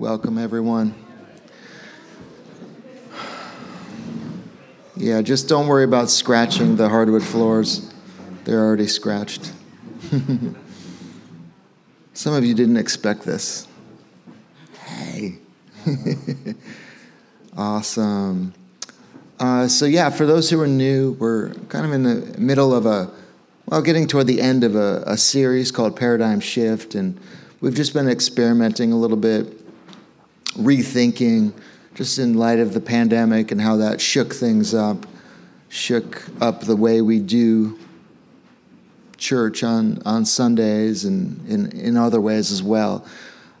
Welcome, everyone. Yeah, just don't worry about scratching the hardwood floors. They're already scratched. Some of you didn't expect this. Hey. awesome. Uh, so, yeah, for those who are new, we're kind of in the middle of a, well, getting toward the end of a, a series called Paradigm Shift. And we've just been experimenting a little bit, rethinking, just in light of the pandemic and how that shook things up, shook up the way we do church on, on Sundays and in, in other ways as well.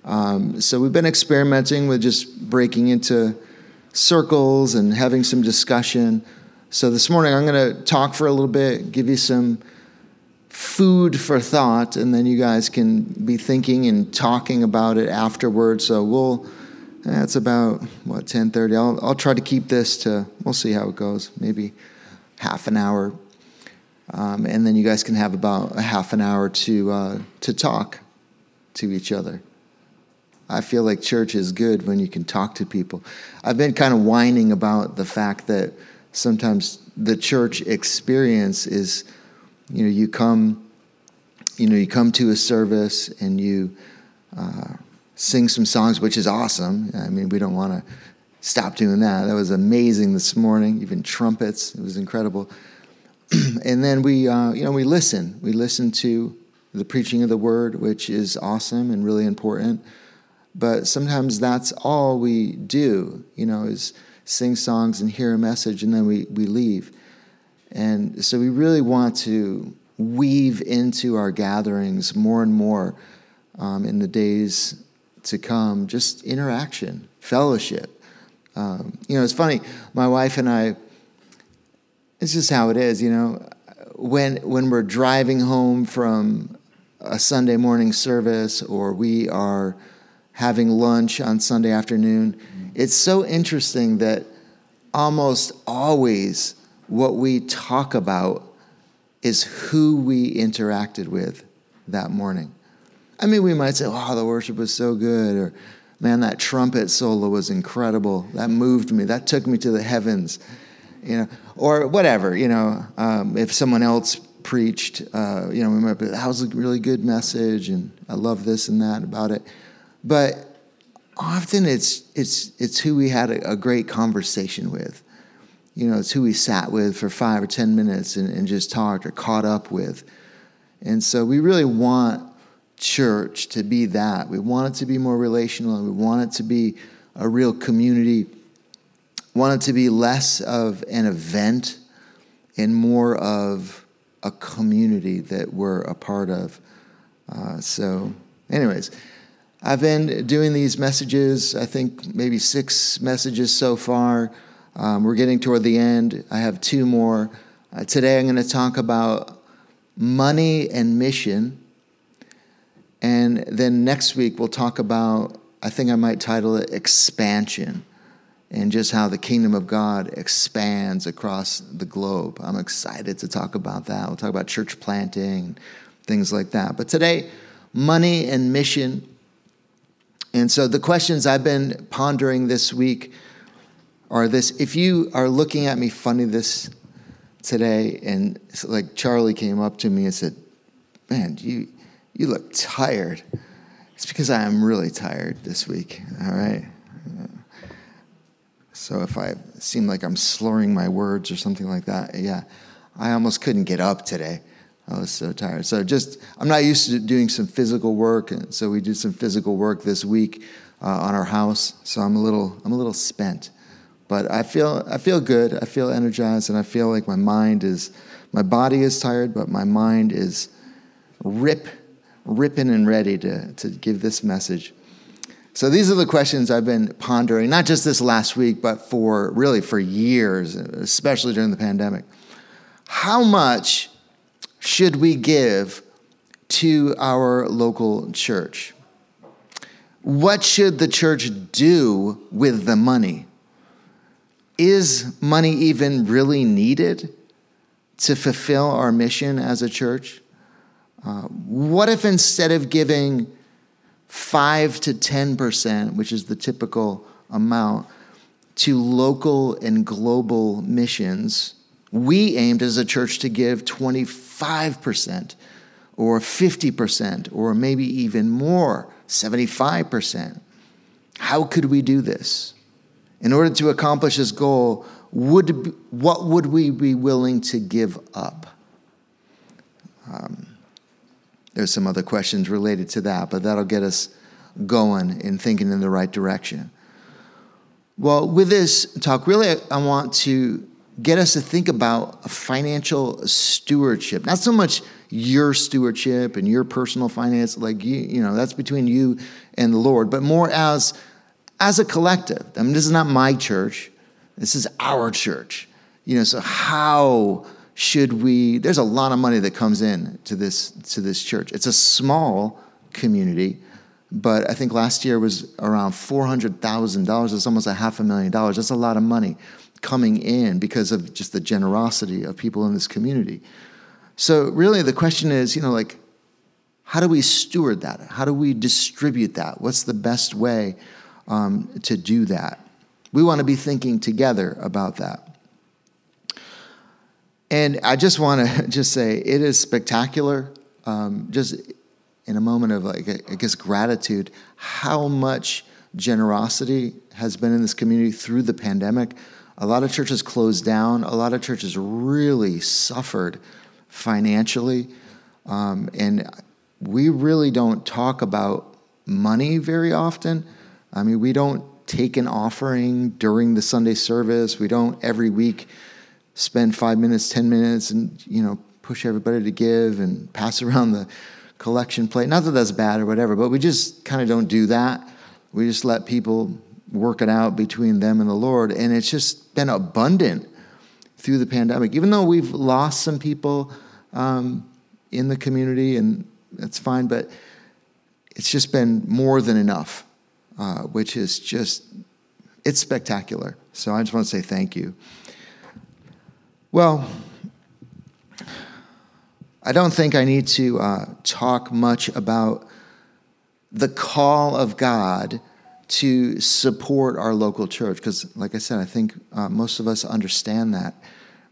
Um, so we've been experimenting with just breaking into circles and having some discussion. So this morning I'm going to talk for a little bit, give you some food for thought, and then you guys can be thinking and talking about it afterwards. So we'll. That's about what 10:30. I'll I'll try to keep this to. We'll see how it goes. Maybe half an hour, um, and then you guys can have about a half an hour to uh, to talk to each other. I feel like church is good when you can talk to people. I've been kind of whining about the fact that sometimes the church experience is, you know, you come, you know, you come to a service and you uh, sing some songs, which is awesome. I mean, we don't want to stop doing that. That was amazing this morning. Even trumpets, it was incredible. and then we, uh, you know, we listen. We listen to the preaching of the word, which is awesome and really important. But sometimes that's all we do, you know, is sing songs and hear a message and then we, we leave. And so we really want to weave into our gatherings more and more um, in the days to come just interaction, fellowship. Um, you know, it's funny, my wife and I, it's just how it is, you know. When, when we're driving home from a Sunday morning service or we are having lunch on Sunday afternoon. It's so interesting that almost always what we talk about is who we interacted with that morning. I mean, we might say, oh, the worship was so good, or man, that trumpet solo was incredible. That moved me. That took me to the heavens, you know, or whatever, you know. Um, if someone else preached, uh, you know, we might be, that was a really good message, and I love this and that about it. But often it's, it's, it's who we had a, a, great conversation with. You know, it's who we sat with for five or 10 minutes and, and just talked or caught up with. And so we really want church to be that. We want it to be more relational we want it to be a real community. Want it to be less of an event and more of a community that we're a part of. Uh, so, anyways, I've been doing these messages, I think maybe six messages so far. Um, we're getting toward the end. I have two more. Uh, today I'm going to talk about money and mission. And then next week we'll talk about, I think I might title it Expansion and just how the kingdom of God expands across the globe. I'm excited to talk about that. We'll talk about church planting, things like that. But today, money and mission. And so the questions I've been pondering this week are this if you are looking at me funny this today, and like Charlie came up to me and said, Man, you, you look tired. It's because I am really tired this week, all right? So if I seem like I'm slurring my words or something like that, yeah, I almost couldn't get up today. I was so tired. So just, I'm not used to doing some physical work, and so we did some physical work this week uh, on our house. So I'm a little, I'm a little spent, but I feel, I feel good. I feel energized, and I feel like my mind is, my body is tired, but my mind is rip, ripping and ready to to give this message. So these are the questions I've been pondering, not just this last week, but for really for years, especially during the pandemic. How much should we give to our local church? What should the church do with the money? Is money even really needed to fulfill our mission as a church? Uh, what if instead of giving 5 to 10%, which is the typical amount, to local and global missions. We aimed as a church to give 25% or 50% or maybe even more, 75%. How could we do this? In order to accomplish this goal, would, what would we be willing to give up? Um, there's some other questions related to that, but that'll get us going and thinking in the right direction. Well, with this talk, really, I want to get us to think about financial stewardship. Not so much your stewardship and your personal finance, like you, you know, that's between you and the Lord, but more as as a collective. I mean, this is not my church. This is our church. You know, so how should we there's a lot of money that comes in to this to this church. It's a small community, but I think last year was around $400,000. It's almost a half a million dollars. That's a lot of money coming in because of just the generosity of people in this community. So really the question is, you know, like how do we steward that? How do we distribute that? What's the best way um, to do that? We want to be thinking together about that. And I just want to just say it is spectacular. Um, just in a moment of like I guess gratitude, how much generosity has been in this community through the pandemic. A lot of churches closed down. A lot of churches really suffered financially, um, and we really don't talk about money very often. I mean, we don't take an offering during the Sunday service. We don't every week spend five minutes, 10 minutes, and, you know, push everybody to give and pass around the collection plate. Not that that's bad or whatever, but we just kind of don't do that. We just let people work it out between them and the Lord. And it's just been abundant through the pandemic. Even though we've lost some people um, in the community, and that's fine, but it's just been more than enough uh, which is just, it's spectacular. So I just want to say thank you. Well, I don't think I need to uh, talk much about the call of God to support our local church because, like I said, I think uh, most of us understand that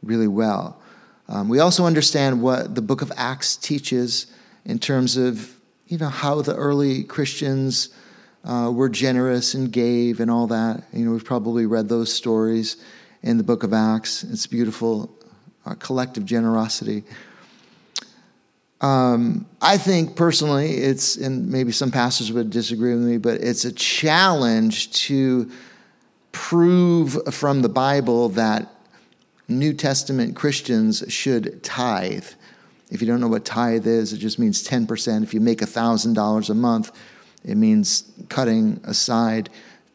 really well. Um, we also understand what the book of Acts teaches in terms of you know how the early Christians uh, were generous and gave and all that. You know, we've probably read those stories in the book of Acts. It's beautiful, collective generosity. Um, I think personally, it's, and maybe some pastors would disagree with me, but it's a challenge to prove from the Bible that New Testament Christians should tithe. If you don't know what tithe is, it just means 10%. If you make $1,000 a month, it means cutting aside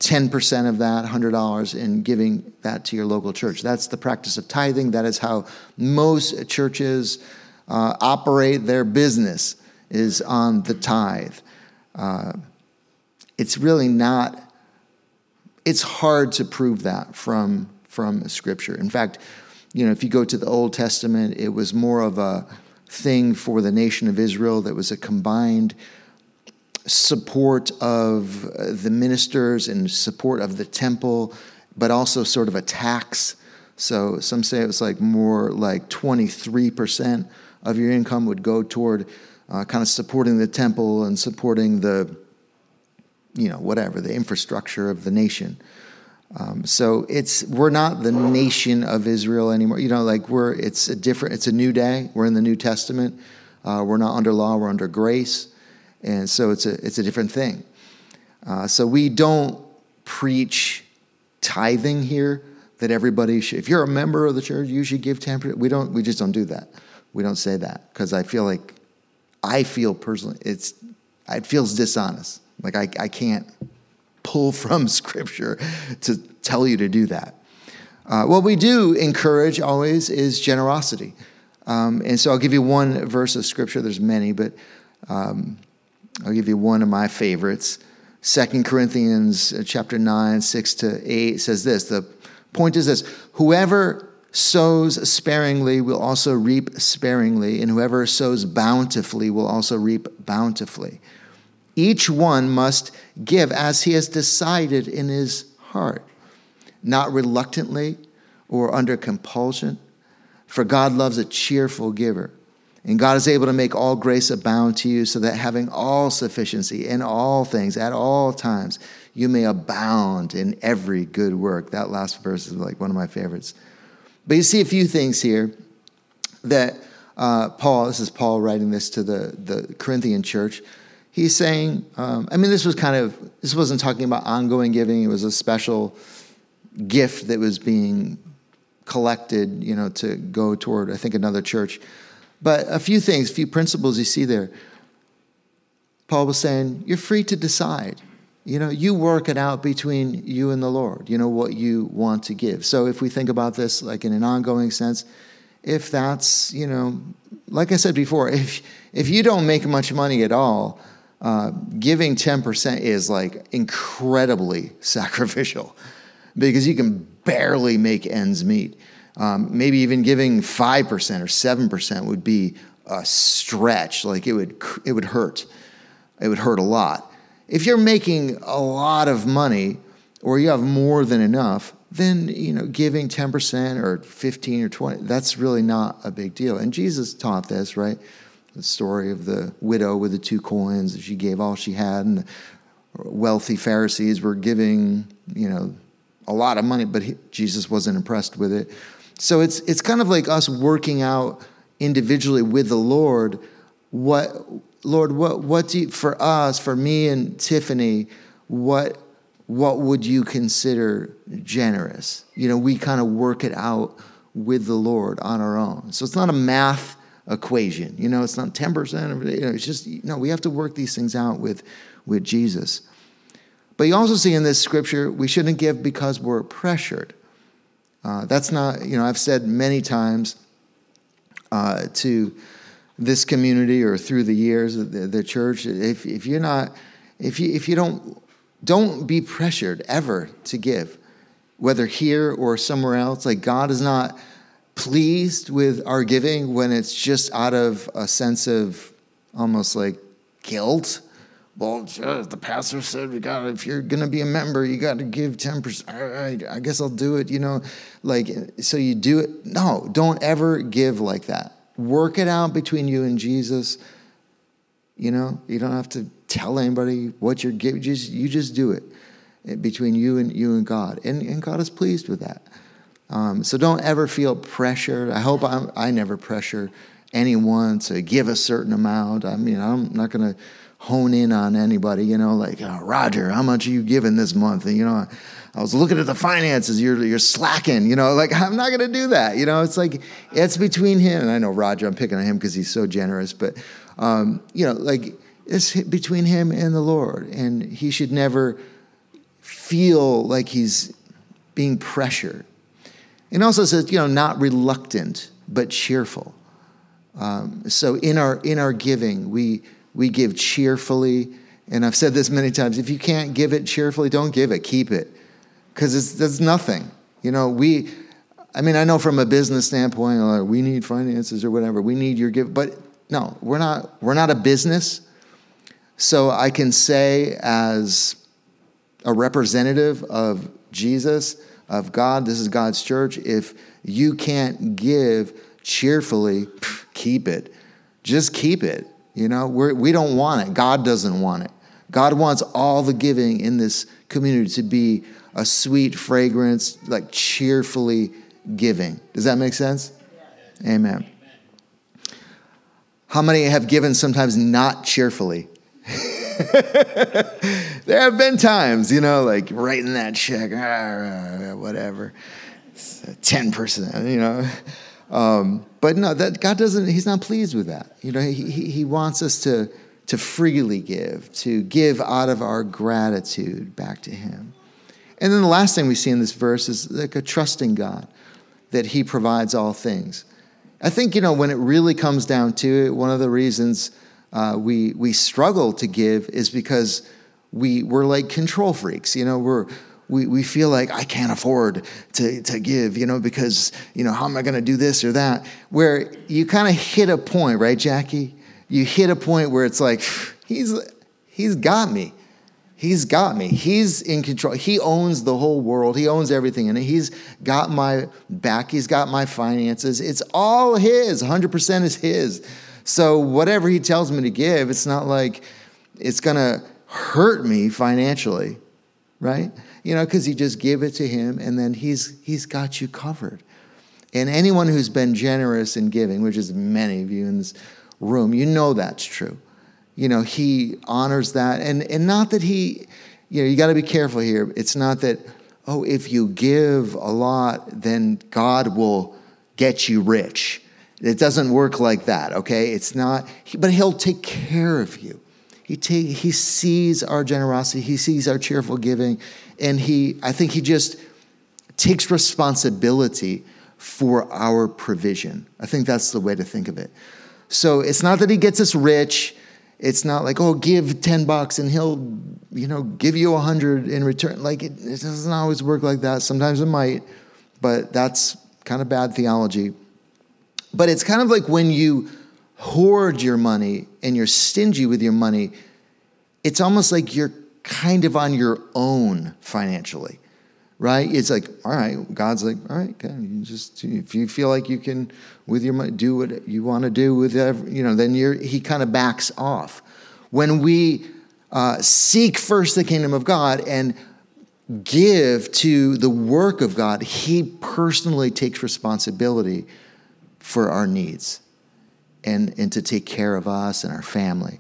10% of that, $100, and giving that to your local church. That's the practice of tithing. That is how most churches uh, operate their business, is on the tithe. Uh, it's really not, it's hard to prove that from, from Scripture. In fact, you know, if you go to the Old Testament, it was more of a thing for the nation of Israel that was a combined support of uh, the ministers and support of the temple, but also sort of a tax. So some say it was like more like 23% of your income would go toward uh, kind of supporting the temple and supporting the, you know, whatever, the infrastructure of the nation. Um, so it's we're not the nation of Israel anymore. You know, like we're it's a different, it's a new day. We're in the New Testament. Uh, we're not under law. We're under grace. And so it's a, it's a different thing. Uh, so we don't preach tithing here that everybody should. If you're a member of the church, you should give 10%. We don't, we just don't do that. We don't say that because I feel like, I feel personally, it's, it feels dishonest. Like I, I can't pull from scripture to tell you to do that. Uh, what we do encourage always is generosity. Um, and so I'll give you one verse of scripture. There's many, but um, I'll give you one of my favorites. Second Corinthians uh, chapter 9, 6 to 8 says this. The point is this whoever sows sparingly will also reap sparingly, and whoever sows bountifully will also reap bountifully. Each one must give as he has decided in his heart, not reluctantly or under compulsion, for God loves a cheerful giver. And God is able to make all grace abound to you, so that having all sufficiency in all things at all times, you may abound in every good work. That last verse is like one of my favorites. But you see a few things here that uh, Paul, this is Paul writing this to the, the Corinthian church. He's saying, um, I mean, this was kind of, this wasn't talking about ongoing giving, it was a special gift that was being collected, you know, to go toward, I think, another church. But a few things, a few principles you see there. Paul was saying, you're free to decide. You know, you work it out between you and the Lord, you know, what you want to give. So if we think about this like in an ongoing sense, if that's, you know, like I said before, if, if you don't make much money at all, uh, giving 10% is like incredibly sacrificial because you can barely make ends meet. Um, maybe even giving 5% or 7% would be a stretch. Like it would, it would hurt. It would hurt a lot. If you're making a lot of money or you have more than enough, then you know giving 10% or 15 or 20 that's really not a big deal. And Jesus taught this, right? The story of the widow with the two coins, she gave all she had and the wealthy Pharisees were giving, you know, a lot of money, but he, Jesus wasn't impressed with it. So it's it's kind of like us working out individually with the Lord what Lord, what, what do you, for us, for me and Tiffany, what, what would you consider generous? You know, we kind of work it out with the Lord on our own. So it's not a math equation. You know, it's not 10%. You know, it's just, know, we have to work these things out with, with Jesus. But you also see in this scripture, we shouldn't give because we're pressured. Uh, that's not, you know, I've said many times uh, to this community or through the years of the, the church, if, if you're not, if you, if you don't, don't be pressured ever to give, whether here or somewhere else. Like God is not pleased with our giving when it's just out of a sense of almost like guilt. Well, the pastor said we got if you're gonna be a member, you got to give ten percent. All right, I guess I'll do it. You know, like so you do it. No, don't ever give like that work it out between you and Jesus. You know, you don't have to tell anybody what you're giving. Just you just do it eh, between you and you and God, and and God is pleased with that. Um, so don't ever feel pressured. I hope I'm, I never pressure anyone to give a certain amount. I mean, I'm not to hone in on anybody. You know, like oh, Roger, how much are you giving this month? And you know. I was looking at the finances. You're you're slacking. You know, like I'm not gonna do that. You know, it's like it's between him and I know Roger. I'm picking on him because he's so generous, but um, you know, like it's between him and the Lord, and he should never feel like he's being pressured. And also says, you know, not reluctant but cheerful. Um, so in our in our giving, we we give cheerfully. And I've said this many times: if you can't give it cheerfully, don't give it. Keep it because it's nothing. You know, we, I mean, I know from a business standpoint, like, we need finances or whatever. We need your gift, but no, we're not. We're not a business. So I can say, as a representative of Jesus, of God, this is God's church. If you can't give cheerfully, keep it. Just keep it. You know, we're, we don't want it. God doesn't want it. God wants all the giving in this community to be a sweet fragrance, like cheerfully giving. Does that make sense? Amen. How many have given sometimes not cheerfully? there have been times, you know, like writing that check, ah, whatever, 10%, you know. Um, but no, that God doesn't, He's not pleased with that. You know, He, he wants us to, to freely give, to give out of our gratitude back to Him. And then the last thing we see in this verse is like a trusting God that He provides all things. I think, you know, when it really comes down to it, one of the reasons uh, we, we struggle to give is because we, we're like control freaks. You know, we're, we, we feel like I can't afford to, to give, you know, because, you know, how am I going to do this or that? Where you kind of hit a point, right, Jackie? You hit a point where it's like, he's, He's got me. He's got me. He's in control. He owns the whole world. He owns everything And. He's got my back. He's got my finances. It's all His. 100% is His. So whatever He tells me to give, it's not like it's going to hurt me financially, right? You know, because you just give it to Him and then He's He's got you covered. And anyone who's been generous in giving, which is many of you in this room, you know that's true you know, he honors that. And, and not that he, you know, you got to be careful here. It's not that, oh, if you give a lot, then God will get you rich. It doesn't work like that, okay? It's not, but he'll take care of you. He, take, he sees our generosity, he sees our cheerful giving, and he, I think he just takes responsibility for our provision. I think that's the way to think of it. So it's not that he gets us rich it's not like, oh, give 10 bucks and he'll, you know, give you a 100 in return. Like, it, it doesn't always work like that. Sometimes it might, but that's kind of bad theology. But it's kind of like when you hoard your money and you're stingy with your money, it's almost like you're kind of on your own financially right? It's like, all right, God's like, all right, okay, you just if you feel like you can with your money do what you want to do with every, you know, then you're he kind of backs off. When we uh, seek first the kingdom of God and give to the work of God, He personally takes responsibility for our needs and, and to take care of us and our family.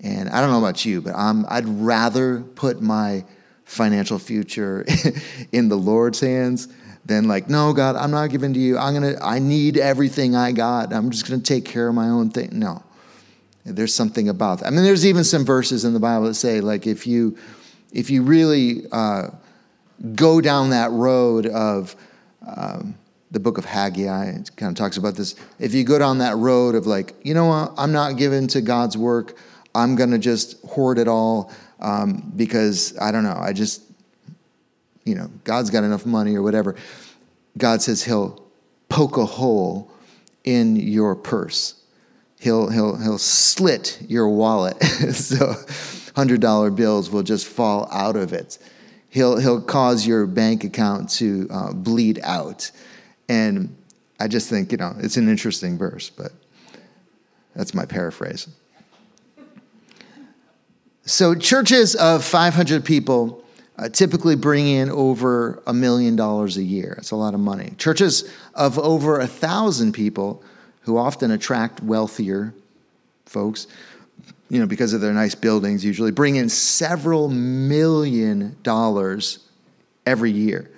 And I don't know about you, but I'm, I'd rather put my financial future in the Lord's hands than like, no, God, I'm not giving to you. I'm gonna, I need everything I got. I'm just gonna take care of my own thing. No. There's something about that. I mean, there's even some verses in the Bible that say, like, if you if you really uh, go down that road of um, the book of Haggai, it kind of talks about this. If you go down that road of like, you know what, I'm not given to God's work. I'm gonna just hoard it all um, because I don't know, I just, you know, God's got enough money or whatever. God says He'll poke a hole in your purse. He'll, he'll, he'll slit your wallet. so $100 bills will just fall out of it. He'll, he'll cause your bank account to uh, bleed out. And I just think, you know, it's an interesting verse, but that's my paraphrase. So, churches of 500 people uh, typically bring in over a million dollars a year. It's a lot of money. Churches of over a thousand people, who often attract wealthier folks, you know, because of their nice buildings, usually bring in several million dollars every year.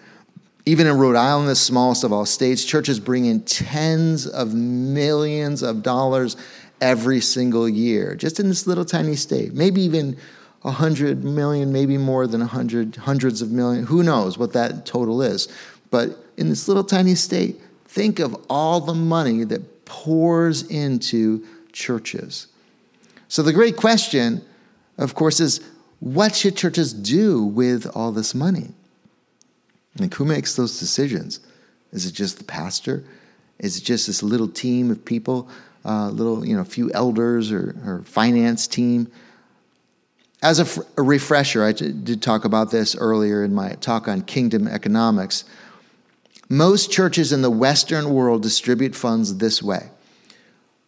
Even in Rhode Island, the smallest of all states, churches bring in tens of millions of dollars every single year, just in this little tiny state. Maybe even a hundred million, maybe more than a hundred, hundreds of million. Who knows what that total is? But in this little tiny state, think of all the money that pours into churches. So the great question, of course, is what should churches do with all this money? Like, who makes those decisions? Is it just the pastor? Is it just this little team of people? Uh, little, you know, few elders or, or finance team. As a, refresher, I did talk about this earlier in my talk on kingdom economics. Most churches in the Western world distribute funds this way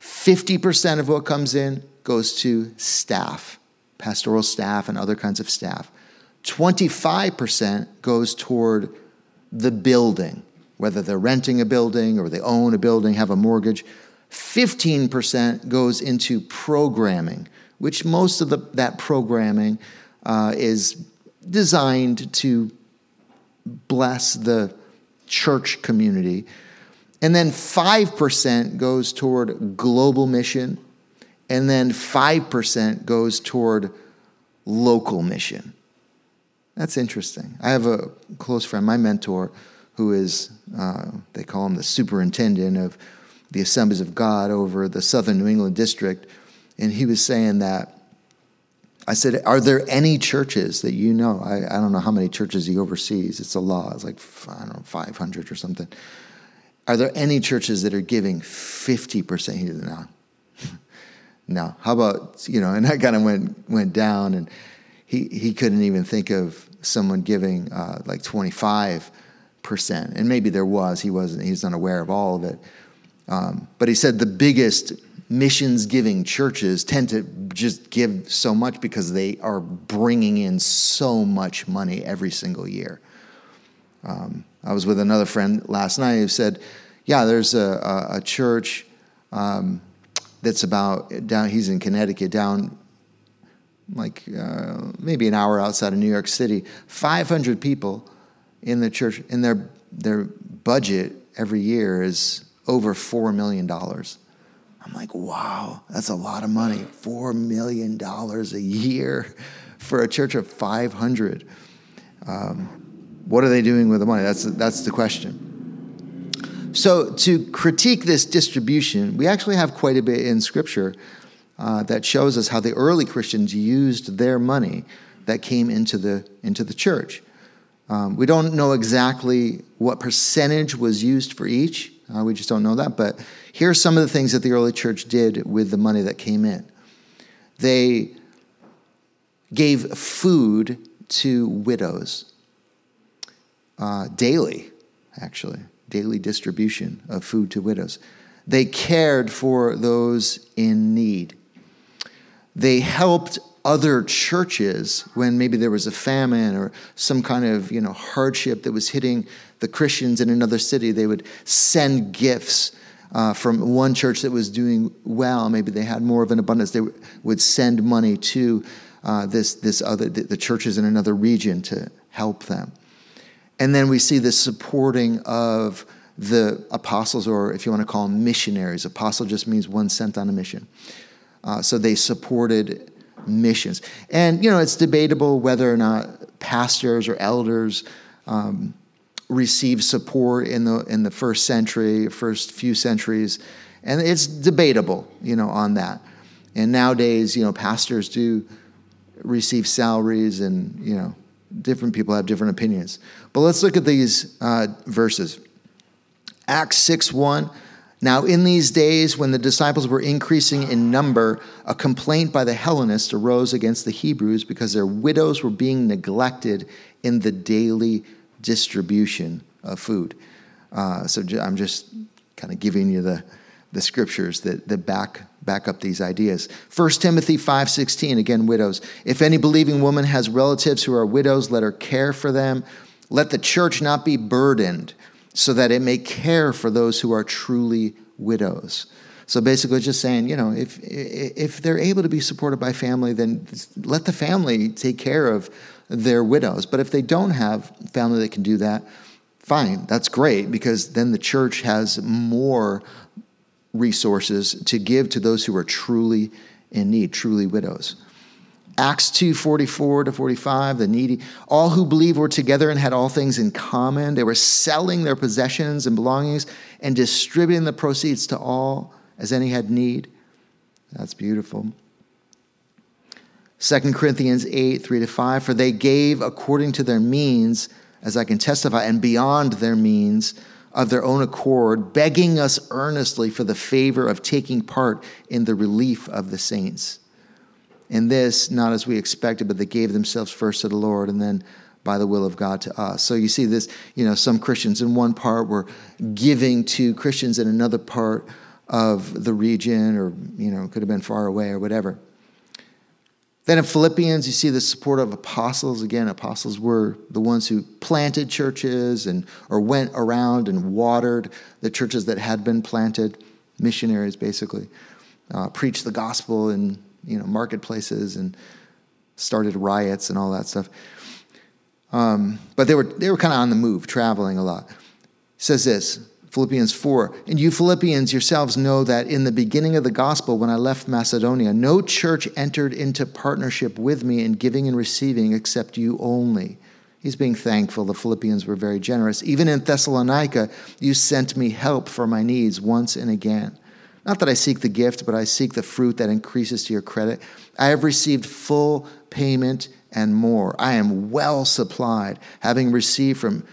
50% of what comes in goes to staff, pastoral staff, and other kinds of staff. 25% goes toward the building, whether they're renting a building or they own a building, have a mortgage. 15% goes into programming, which most of the, that programming uh, is designed to bless the church community. And then 5% goes toward global mission. And then 5% goes toward local mission. That's interesting. I have a close friend, my mentor, who is, uh, they call him the superintendent of the Assemblies of God over the Southern New England district, and he was saying that. I said, Are there any churches that you know? I, I don't know how many churches he oversees. It's a law, it's like, I don't know, 500 or something. Are there any churches that are giving 50%? He said, No. no. How about you know? And I kind of went went down, and he he couldn't even think of someone giving uh, like twenty five percent, and maybe there was. He wasn't. He's unaware of all of it. Um, but he said the biggest missions giving churches tend to just give so much because they are bringing in so much money every single year. Um, I was with another friend last night who said, Yeah, there's a, a, a church um, that's about down, he's in Connecticut, down like uh, maybe an hour outside of New York City, 500 people in the church, and their, their budget every year is over $4 million. I'm like, wow, that's a lot of money. $4 million a year for a church of 500. Um, what are they doing with the money? That's, that's the question. So, to critique this distribution, we actually have quite a bit in Scripture uh, that shows us how the early Christians used their money that came into the, into the church. Um, we don't know exactly what percentage was used for each. Uh, we just don't know that. But here are some of the things that the early church did with the money that came in. They gave food to widows uh, daily, actually, daily distribution of food to widows. They cared for those in need. They helped other churches when maybe there was a famine or some kind of you know hardship that was hitting the Christians in another city. They would send gifts uh, from one church that was doing well. Maybe they had more of an abundance. They would send money to uh, this this other the churches in another region to help them. And then we see the supporting of the apostles, or if you want to call them missionaries. Apostle just means one sent on a mission. Uh, so they supported missions. And, you know, it's debatable whether or not pastors or elders um, support in the, in the first century, first few centuries. And it's debatable, you know, on that. And nowadays, you know, pastors do receive salaries and, you know, different people have different opinions. But let's look at these uh, verses. Acts 6 1 now, in these days, when the disciples were increasing in number, a complaint by the Hellenists arose against the Hebrews because their widows were being neglected in the daily distribution of food. Uh, so I'm just kind of giving you the, the scriptures that, that back, back up these ideas. 1 Timothy 5.16, again, widows. If any believing woman has relatives who are widows, let her care for them. Let the church not be burdened so that it may care for those who are truly widows. So basically, just saying, you know, if if they're able to be supported by family, then let the family take care of their widows. But if they don't have family that can do that, fine, that's great because then the church has more resources to give to those who are truly in need, truly widows. Acts 2 44 to 45, the needy, all who believed were together and had all things in common. They were selling their possessions and belongings and distributing the proceeds to all as any had need. That's beautiful. 2 Corinthians 8 3 to 5, for they gave according to their means, as I can testify, and beyond their means of their own accord, begging us earnestly for the favor of taking part in the relief of the saints. In this, not as we expected, but they gave themselves first to the Lord and then by the will of God to us. So you see this, you know, some Christians in one part were giving to Christians in another part of the region or, you know, could have been far away or whatever. Then in Philippians, you see the support of apostles. Again, apostles were the ones who planted churches and or went around and watered the churches that had been planted, missionaries basically, uh, preached the gospel and you know, marketplaces and started riots and all that stuff. Um, but they were, they were kind of on the move, traveling a lot. It says this, Philippians 4 And you Philippians yourselves know that in the beginning of the gospel, when I left Macedonia, no church entered into partnership with me in giving and receiving except you only. He's being thankful. The Philippians were very generous. Even in Thessalonica, you sent me help for my needs once and again. Not that I seek the gift, but I seek the fruit that increases to your credit. I have received full payment and more. I am well supplied, having received from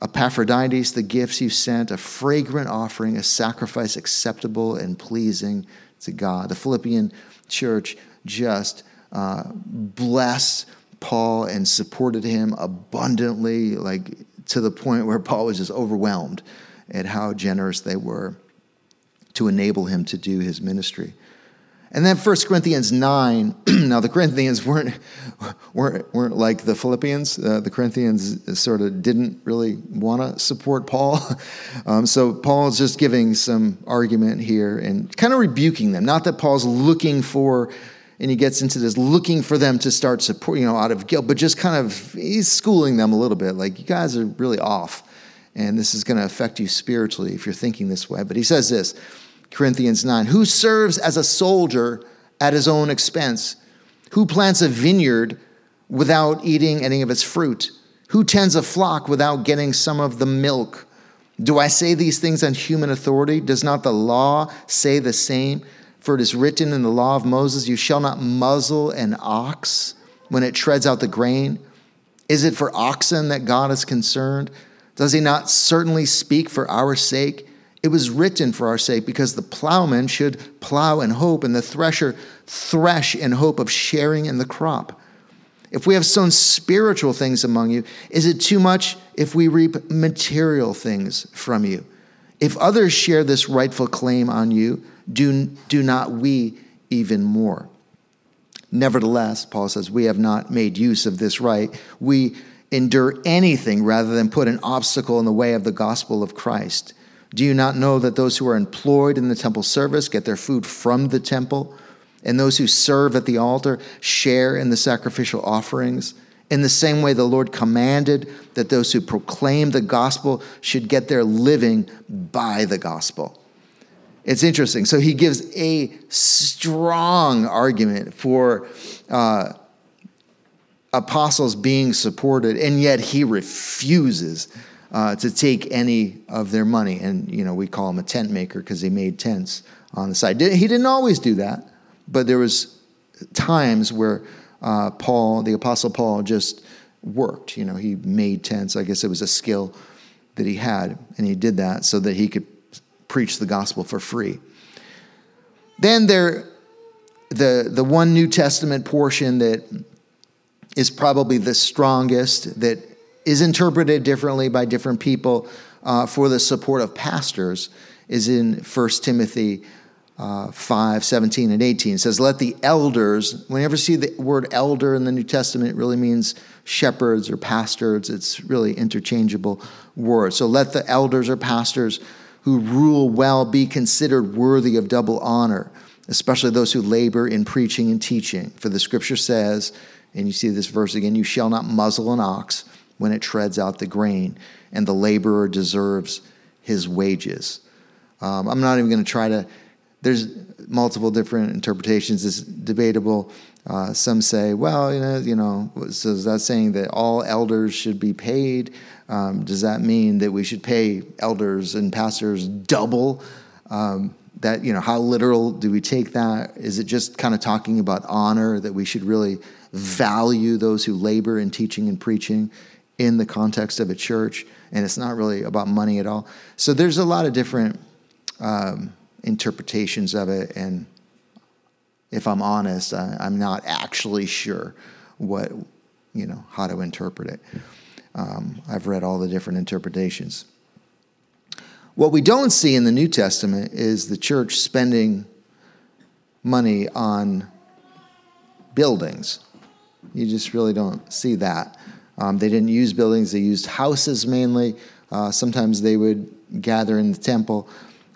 Epaphroditus the gifts you sent, a fragrant offering, a sacrifice acceptable and pleasing to God. The Philippian church just uh, blessed Paul and supported him abundantly, like to the point where Paul was just overwhelmed at how generous they were to enable him to do his ministry. And then 1 Corinthians 9, now the Corinthians weren't, weren't, weren't like the Philippians. Uh, the Corinthians sort of didn't really want to support Paul. Um, so Paul's just giving some argument here and kind of rebuking them. Not that Paul's looking for, and he gets into this, looking for them to start support, you know, out of guilt, but just kind of, he's schooling them a little bit. Like, you guys are really off. And this is going to affect you spiritually if you're thinking this way. But he says this Corinthians 9. Who serves as a soldier at his own expense? Who plants a vineyard without eating any of its fruit? Who tends a flock without getting some of the milk? Do I say these things on human authority? Does not the law say the same? For it is written in the law of Moses, You shall not muzzle an ox when it treads out the grain. Is it for oxen that God is concerned? Does he not certainly speak for our sake? It was written for our sake because the plowman should plow in hope and the thresher thresh in hope of sharing in the crop. If we have sown spiritual things among you, is it too much if we reap material things from you? If others share this rightful claim on you, do, do not we even more? Nevertheless, Paul says, we have not made use of this right. We endure anything rather than put an obstacle in the way of the gospel of Christ. Do you not know that those who are employed in the temple service get their food from the temple, and those who serve at the altar share in the sacrificial offerings? In the same way, the Lord commanded that those who proclaim the gospel should get their living by the gospel. It's interesting. So he gives a strong argument for uh, apostles being supported, and yet he refuses uh, to take any of their money. And, you know, we call him a tent maker because he made tents on the side. He didn't always do that, but there was times where uh, Paul, the Apostle Paul, just worked. You know, he made tents. I guess it was a skill that he had, and he did that so that he could preach the gospel for free. Then there, the the one New Testament portion that is probably the strongest that is interpreted differently by different people uh, for the support of pastors is in 1 Timothy uh, 5, 17, and 18. It says, Let the elders, whenever you see the word elder in the New Testament, it really means shepherds or pastors. It's really interchangeable word. So let the elders or pastors who rule well be considered worthy of double honor, especially those who labor in preaching and teaching. For the scripture says, and you see this verse again, you shall not muzzle an ox when it treads out the grain, and the laborer deserves his wages. Um, I'm not even going to try to, there's multiple different interpretations. It's debatable. Uh, some say, well, you know, you know, so is that saying that all elders should be paid? Um, does that mean that we should pay elders and pastors double? Um, that you know, how literal do we take that? Is it just kind of talking about honor that we should really value those who labor in teaching and preaching? in the context of a church, and it's not really about money at all. So there's a lot of different um, interpretations of it, and if I'm honest, I, am not actually sure what you know how to interpret it. Um, I've read all the different interpretations. What we don't see in the New Testament is the church spending money on buildings. You just really don't see that. Um, they didn't use buildings, they used houses mainly. Uh, sometimes they would gather in the temple,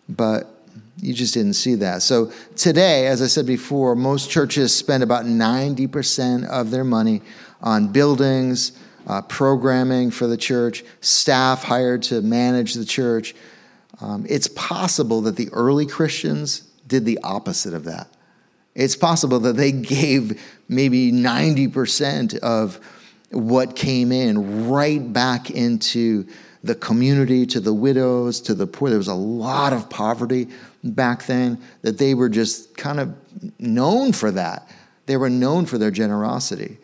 but you just didn't see that. So today, as I said before, most churches spend about 90% of their money on buildings, uh, programming for the church, staff hired to manage the church. Um, it's possible that the early Christians did the opposite of that. It's possible that they gave maybe 90% of what came in right back into the community, to the widows, to the poor. There was a lot of poverty back then that they were just kind of known for that. They were known for their generosity.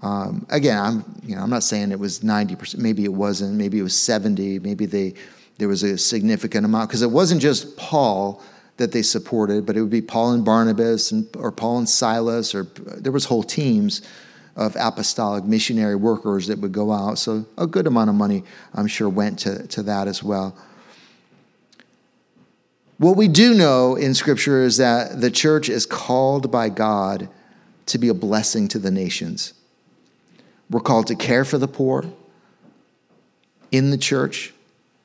Um, again, I'm you know I'm not saying it was 90%. Maybe it wasn't. Maybe it was 70. Maybe they there was a significant amount because it wasn't just Paul that they supported, but it would be Paul and Barnabas and, or Paul and Silas, or there was whole teams of apostolic missionary workers that would go out. So a good amount of money, I'm sure, went to, to that as well. What we do know in Scripture is that the church is called by God to be a blessing to the nations. We're called to care for the poor in the church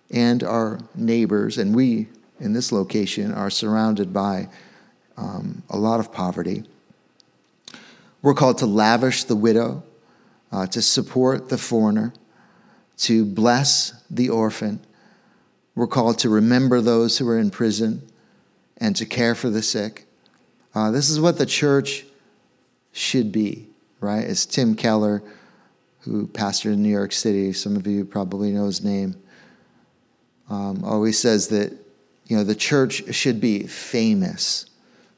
and our neighbors, and we in this location are surrounded by um, a lot of poverty. We're called to lavish the widow, uh, to support the foreigner, to bless the orphan. We're called to remember those who are in prison and to care for the sick. Uh, this is what the church should be, right? As Tim Keller, who pastored in New York City, some of you probably know his name, um, always says that you know the church should be famous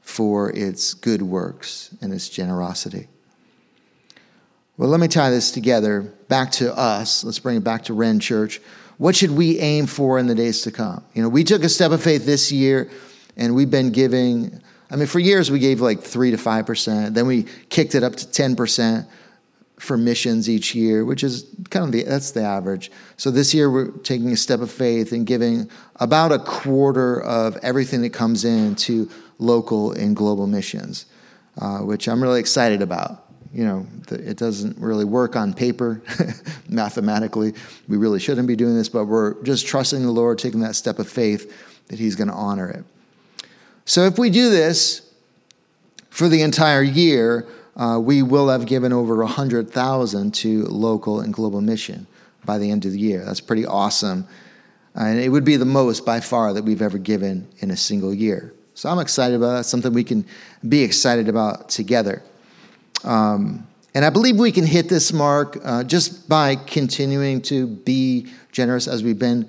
for its good works and its generosity. Well, let me tie this together back to us. Let's bring it back to Ren Church. What should we aim for in the days to come? You know, we took a step of faith this year and we've been giving I mean, for years we gave like three to five percent. Then we kicked it up to ten percent for missions each year, which is kind of the that's the average. So this year we're taking a step of faith and giving about a quarter of everything that comes in to local and global missions, uh, which I'm really excited about. You know, it doesn't really work on paper mathematically. We really shouldn't be doing this, but we're just trusting the Lord, taking that step of faith that He's going to honor it. So if we do this for the entire year, uh, we will have given over 100,000 to local and global mission by the end of the year. That's pretty awesome. And it would be the most by far that we've ever given in a single year. So I'm excited about that. Something we can be excited about together. Um, and I believe we can hit this mark uh, just by continuing to be generous as we've been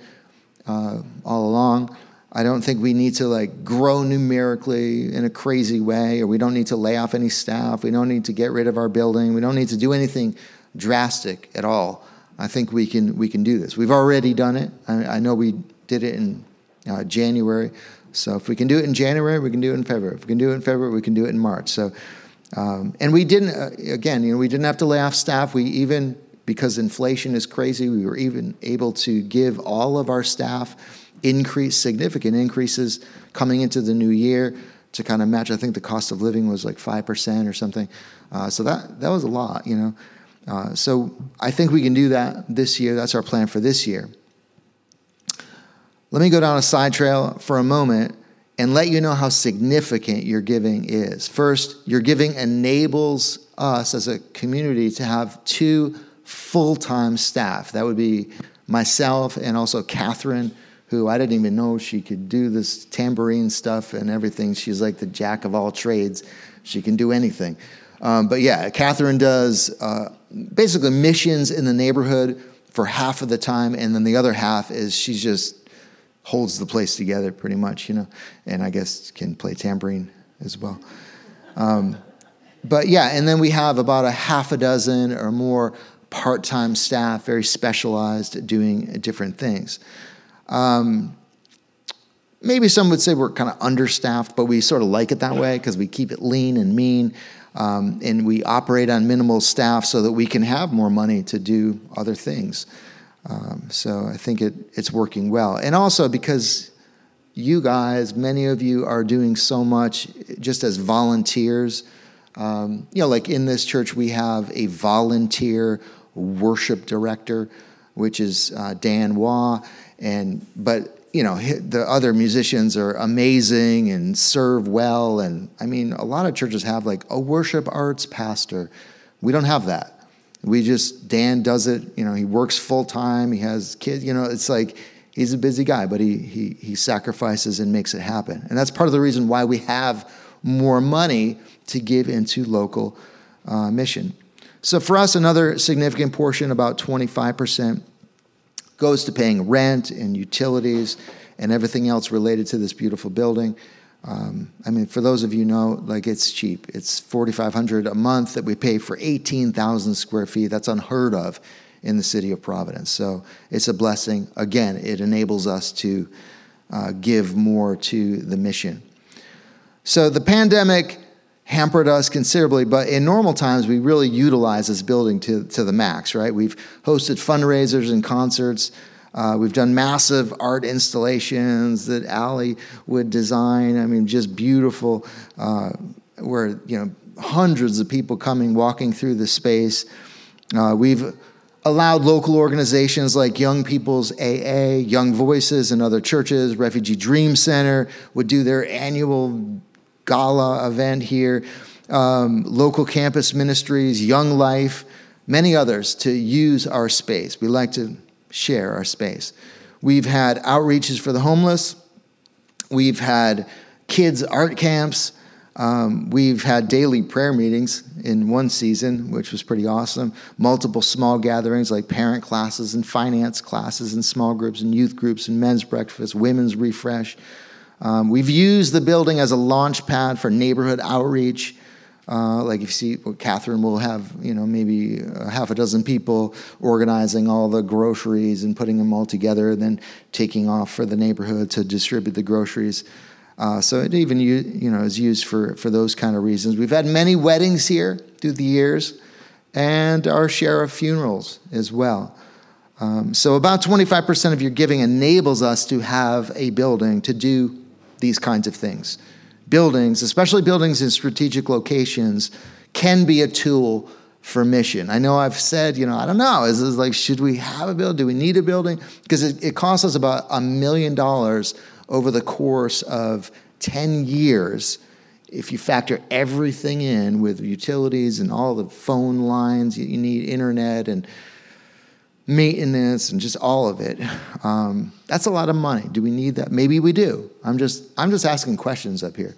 uh, all along. I don't think we need to like grow numerically in a crazy way, or we don't need to lay off any staff. We don't need to get rid of our building. We don't need to do anything drastic at all. I think we can we can do this. We've already done it. I, I know we did it in uh, January. So if we can do it in January, we can do it in February. If we can do it in February, we can do it in March. So, um, and we didn't. Uh, again, you know, we didn't have to lay off staff. We even because inflation is crazy, we were even able to give all of our staff increase, significant increases coming into the new year to kind of match. I think the cost of living was like 5% or something. Uh, so that, that was a lot, you know. Uh, so I think we can do that this year. That's our plan for this year. Let me go down a side trail for a moment and let you know how significant your giving is. First, your giving enables us as a community to have two full time staff. That would be myself and also Catherine who I didn't even know she could do this tambourine stuff and everything. She's like the jack of all trades. She can do anything. Um, but yeah, Catherine does uh, basically missions in the neighborhood for half of the time, and then the other half is she just holds the place together pretty much, you know, and I guess can play tambourine as well. Um, but yeah, and then we have about a half a dozen or more part time staff, very specialized, doing different things. Um, maybe some would say we're kind of understaffed, but we sort of like it that way because we keep it lean and mean. Um, and we operate on minimal staff so that we can have more money to do other things. Um, so I think it, it's working well. And also because you guys, many of you are doing so much just as volunteers. Um, you know, like in this church, we have a volunteer worship director, which is uh, Dan Waugh and but you know the other musicians are amazing and serve well. And i mean a lot of churches have like a worship arts pastor. We don't have that. We just dan does it. You know he works full time he has kids. You know it's like he's a busy guy but he, he he sacrifices and makes it happen. And that's part of the reason why we have more money to give into local uh, mission. So for us another significant portion about 25% goes to paying rent and utilities and everything else related to this beautiful building. Um, I mean, for those of you know, like it's cheap. It's forty five hundred a month that we pay for eighteen thousand square feet. That's unheard of in the city of Providence. So it's a blessing. Again, it enables us to uh, give more to the mission. So the pandemic hampered us considerably, but in normal times, we really utilize this building to, to the max, right? We've hosted fundraisers and concerts. Uh, we've done massive art installations that Allie would design. I mean, just beautiful, uh, where, you know, hundreds of people coming, walking through the space. Uh, we've allowed local organizations like Young People's AA, Young Voices, and other churches, Refugee Dream Center would do their annual gala event here, um, local campus ministries, Young Life, many others to use our space. We like to share our space. We've had outreaches for the homeless. We've had kids' art camps. Um, we've had daily prayer meetings in one season, which was pretty awesome. Multiple small gatherings like parent classes and finance classes and small groups and youth groups and men's breakfast, women's refresh. Um, we've used the building as a launch pad for neighborhood outreach. Uh, like if you see, well, Catherine will have you know maybe half a dozen people organizing all the groceries and putting them all together, and then taking off for the neighborhood to distribute the groceries. Uh, so it even you know is used for for those kind of reasons. We've had many weddings here through the years, and our share of funerals as well. Um, so about 25% of your giving enables us to have a building to do these kinds of things. Buildings, especially buildings in strategic locations, can be a tool for mission. I know I've said, you know, I don't know, is this like, should we have a building? Do we need a building? Because it, it costs us about a million dollars over the course of 10 years if you factor everything in with utilities and all the phone lines you need internet and maintenance and just all of it um, that's a lot of money do we need that maybe we do i'm just i'm just asking questions up here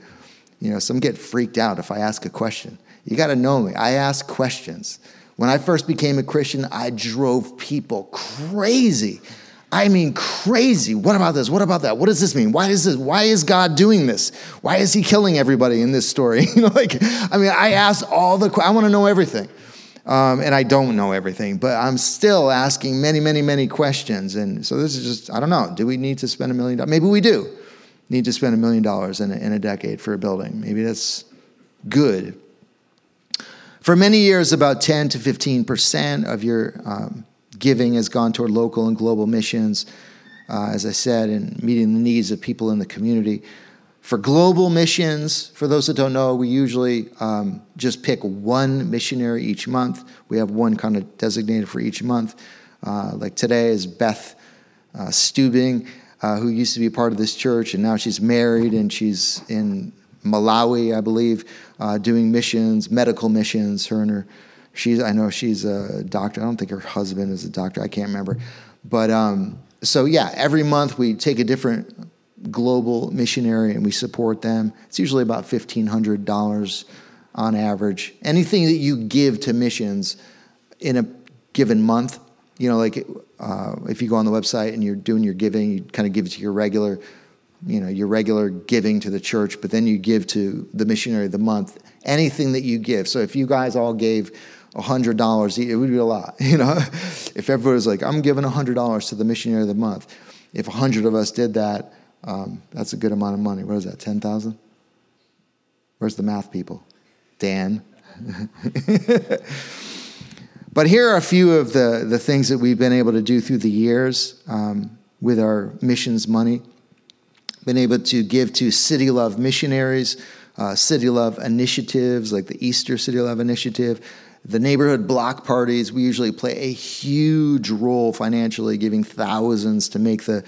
you know some get freaked out if i ask a question you got to know me i ask questions when i first became a christian i drove people crazy I mean, crazy. What about this? What about that? What does this mean? Why is this? Why is God doing this? Why is He killing everybody in this story? you know, like, I mean, I ask all the. I want to know everything, um, and I don't know everything, but I'm still asking many, many, many questions. And so this is just. I don't know. Do we need to spend a million dollars? Maybe we do. Need to spend a million dollars in a, decade for a building. Maybe that's good. For many years, about 10 to 15 percent of your um, giving has gone toward local and global missions, uh, as I said, and meeting the needs of people in the community. For global missions, for those that don't know, we usually um, just pick one missionary each month. We have one kind of designated for each month. Uh, like today is Beth uh, Stubing, uh, who used to be part of this church, and now she's married and she's in Malawi, I believe, uh, doing missions, medical missions. Her and her She's I know she's a doctor. I don't think her husband is a doctor. I can't remember. But um, so yeah, every month we take a different global missionary and we support them. It's usually about fifteen hundred dollars on average. Anything that you give to missions in a given month, you know, like uh, if you go on the website and you're doing your giving, you kind of give it to your regular, you know, your regular giving to the church, but then you give to the missionary of the month. Anything that you give. So if you guys all gave hundred dollars, it would be a lot. You know, if everybody was like, "I'm giving hundred dollars to the missionary of the month," if hundred of us did that, um, that's a good amount of money. What is that? Ten thousand? Where's the math people? Dan. but here are a few of the, the things that we've been able to do through the years um, with our missions money. Been able to give to City Love missionaries, uh, City Love initiatives like the Easter City Love Initiative, the neighborhood block parties, we usually play a huge role financially, giving thousands to make the,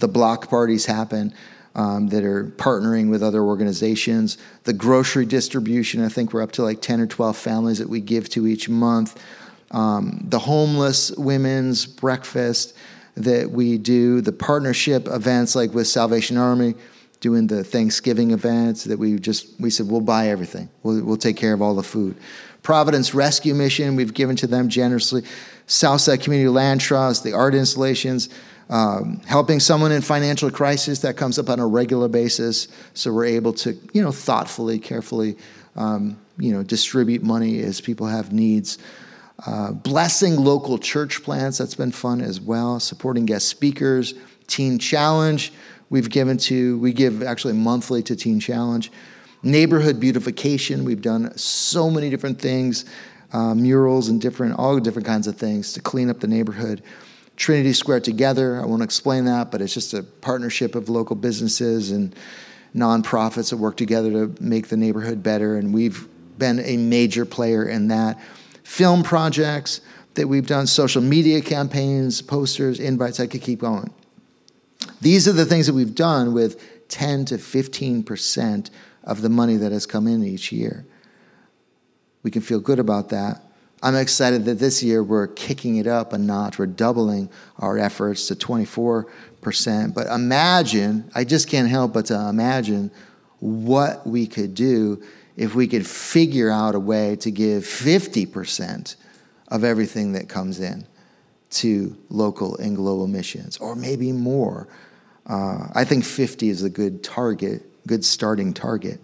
the block parties happen um, that are partnering with other organizations. The grocery distribution, I think we're up to like 10 or 12 families that we give to each month. Um, the homeless women's breakfast that we do, the partnership events like with Salvation Army, doing the Thanksgiving events that we just, we said, we'll buy everything. We'll, we'll take care of all the food. Providence Rescue Mission, we've given to them generously. Southside Community Land Trust, the art installations, um, helping someone in financial crisis that comes up on a regular basis. So we're able to, you know, thoughtfully, carefully, um, you know, distribute money as people have needs. Uh, blessing local church plants, that's been fun as well. Supporting guest speakers, Teen Challenge, we've given to, we give actually monthly to Teen Challenge. Neighborhood beautification, we've done so many different things, uh, murals and different, all different kinds of things to clean up the neighborhood. Trinity Square Together, I won't explain that, but it's just a partnership of local businesses and nonprofits that work together to make the neighborhood better, and we've been a major player in that. Film projects that we've done, social media campaigns, posters, invites, I could keep going. These are the things that we've done with 10 to 15% of the money that has come in each year. We can feel good about that. I'm excited that this year we're kicking it up a notch. We're doubling our efforts to 24%. But imagine, I just can't help but to imagine what we could do if we could figure out a way to give 50% of everything that comes in to local and global missions, or maybe more. Uh, I think 50 is a good target, good starting target.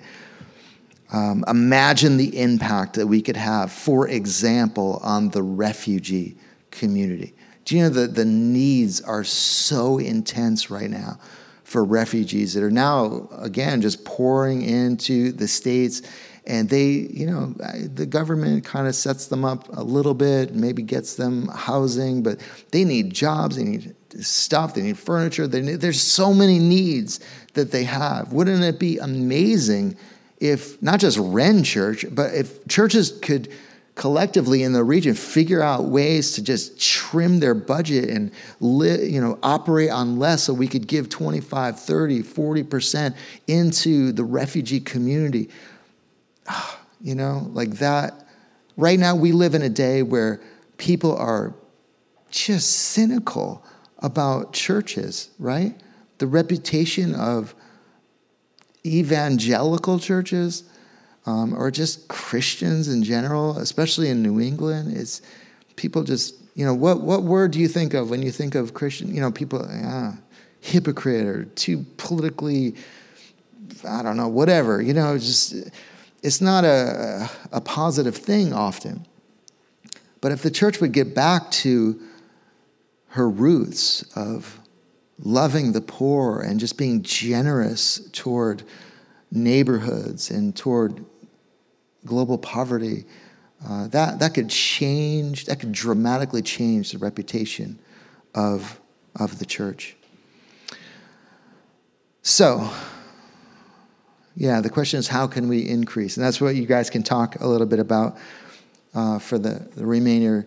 Um, imagine the impact that we could have, for example, on the refugee community. Do you know that the needs are so intense right now for refugees that are now, again, just pouring into the states? And they, you know, the government kind of sets them up a little bit, maybe gets them housing, but they need jobs, they need stuff, they need furniture. They need, there's so many needs that they have. Wouldn't it be amazing if not just Ren Church, but if churches could collectively in the region figure out ways to just trim their budget and li- you know operate on less so we could give 25 30 40% into the refugee community. Ah, you know like that right now we live in a day where people are just cynical about churches right? The reputation of evangelical churches um, or just Christians in general, especially in New England, is people just, you know, what, what word do you think of when you think of Christian? You know, people, ah, hypocrite or too politically, I don't know, whatever. You know, just it's not a, a positive thing often. But if the church would get back to her roots of loving the poor and just being generous toward neighborhoods and toward global poverty, uh, that, that could change, that could dramatically change the reputation of, of the church. So, yeah, the question is how can we increase? And that's what you guys can talk a little bit about uh, for the, the remainder,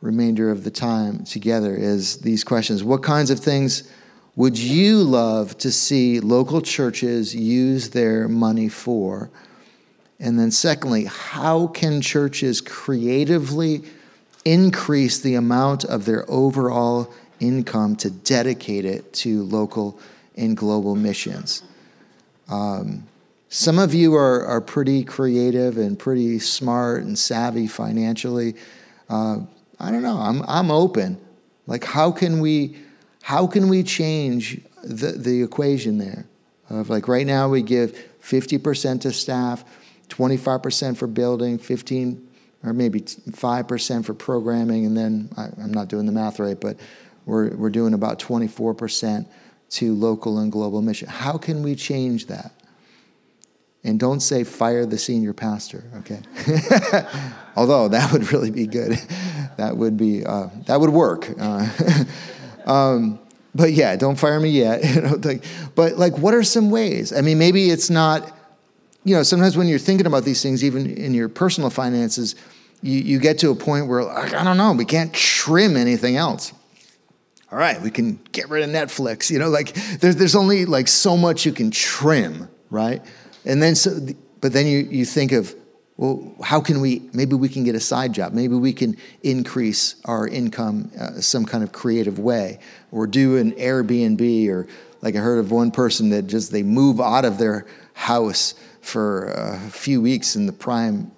remainder of the time together is these questions. What kinds of things would you love to see local churches use their money for? And then, secondly, how can churches creatively increase the amount of their overall income to dedicate it to local and global missions? Um, some of you are, are pretty creative and pretty smart and savvy financially. Uh, I don't know. I'm, I'm open. Like, how can we how can we change the, the equation there? Of like right now, we give 50% to staff, 25% for building, 15 or maybe 5% for programming, and then I, am not doing the math right, but we're, we're doing about 24% to local and global mission. How can we change that? And don't say fire the senior pastor, okay? Although that would really be good. that would be uh, that would work. Uh, Um, but yeah, don't fire me yet. but like, what are some ways? I mean, maybe it's not. You know, sometimes when you're thinking about these things, even in your personal finances, you, you get to a point where like, I don't know, we can't trim anything else. All right, we can get rid of Netflix. You know, like there's there's only like so much you can trim, right? And then so, but then you you think of well, how can we, maybe we can get a side job. Maybe we can increase our income uh, some kind of creative way or do an Airbnb or like I heard of one person that just, they move out of their house for a few weeks in the prime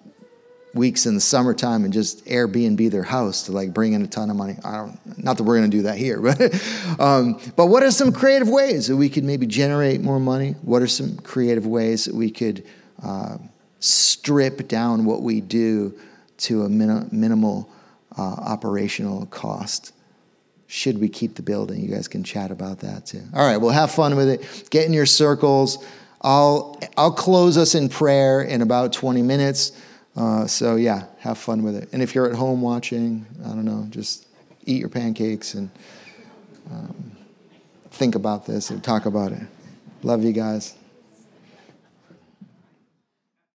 weeks in the summertime and just Airbnb their house to like bring in a ton of money. I don't, not that we're going to do that here, but, um, but what are some creative ways that we could maybe generate more money? What are some creative ways that we could, uh, strip down what we do to a min- minimal uh, operational cost. Should we keep the building? You guys can chat about that too. All right, well, have fun with it. Get in your circles. I'll, I'll close us in prayer in about 20 minutes. Uh, so, yeah, have fun with it. And if you're at home watching, I don't know, just eat your pancakes and um, think about this and talk about it. Love you guys.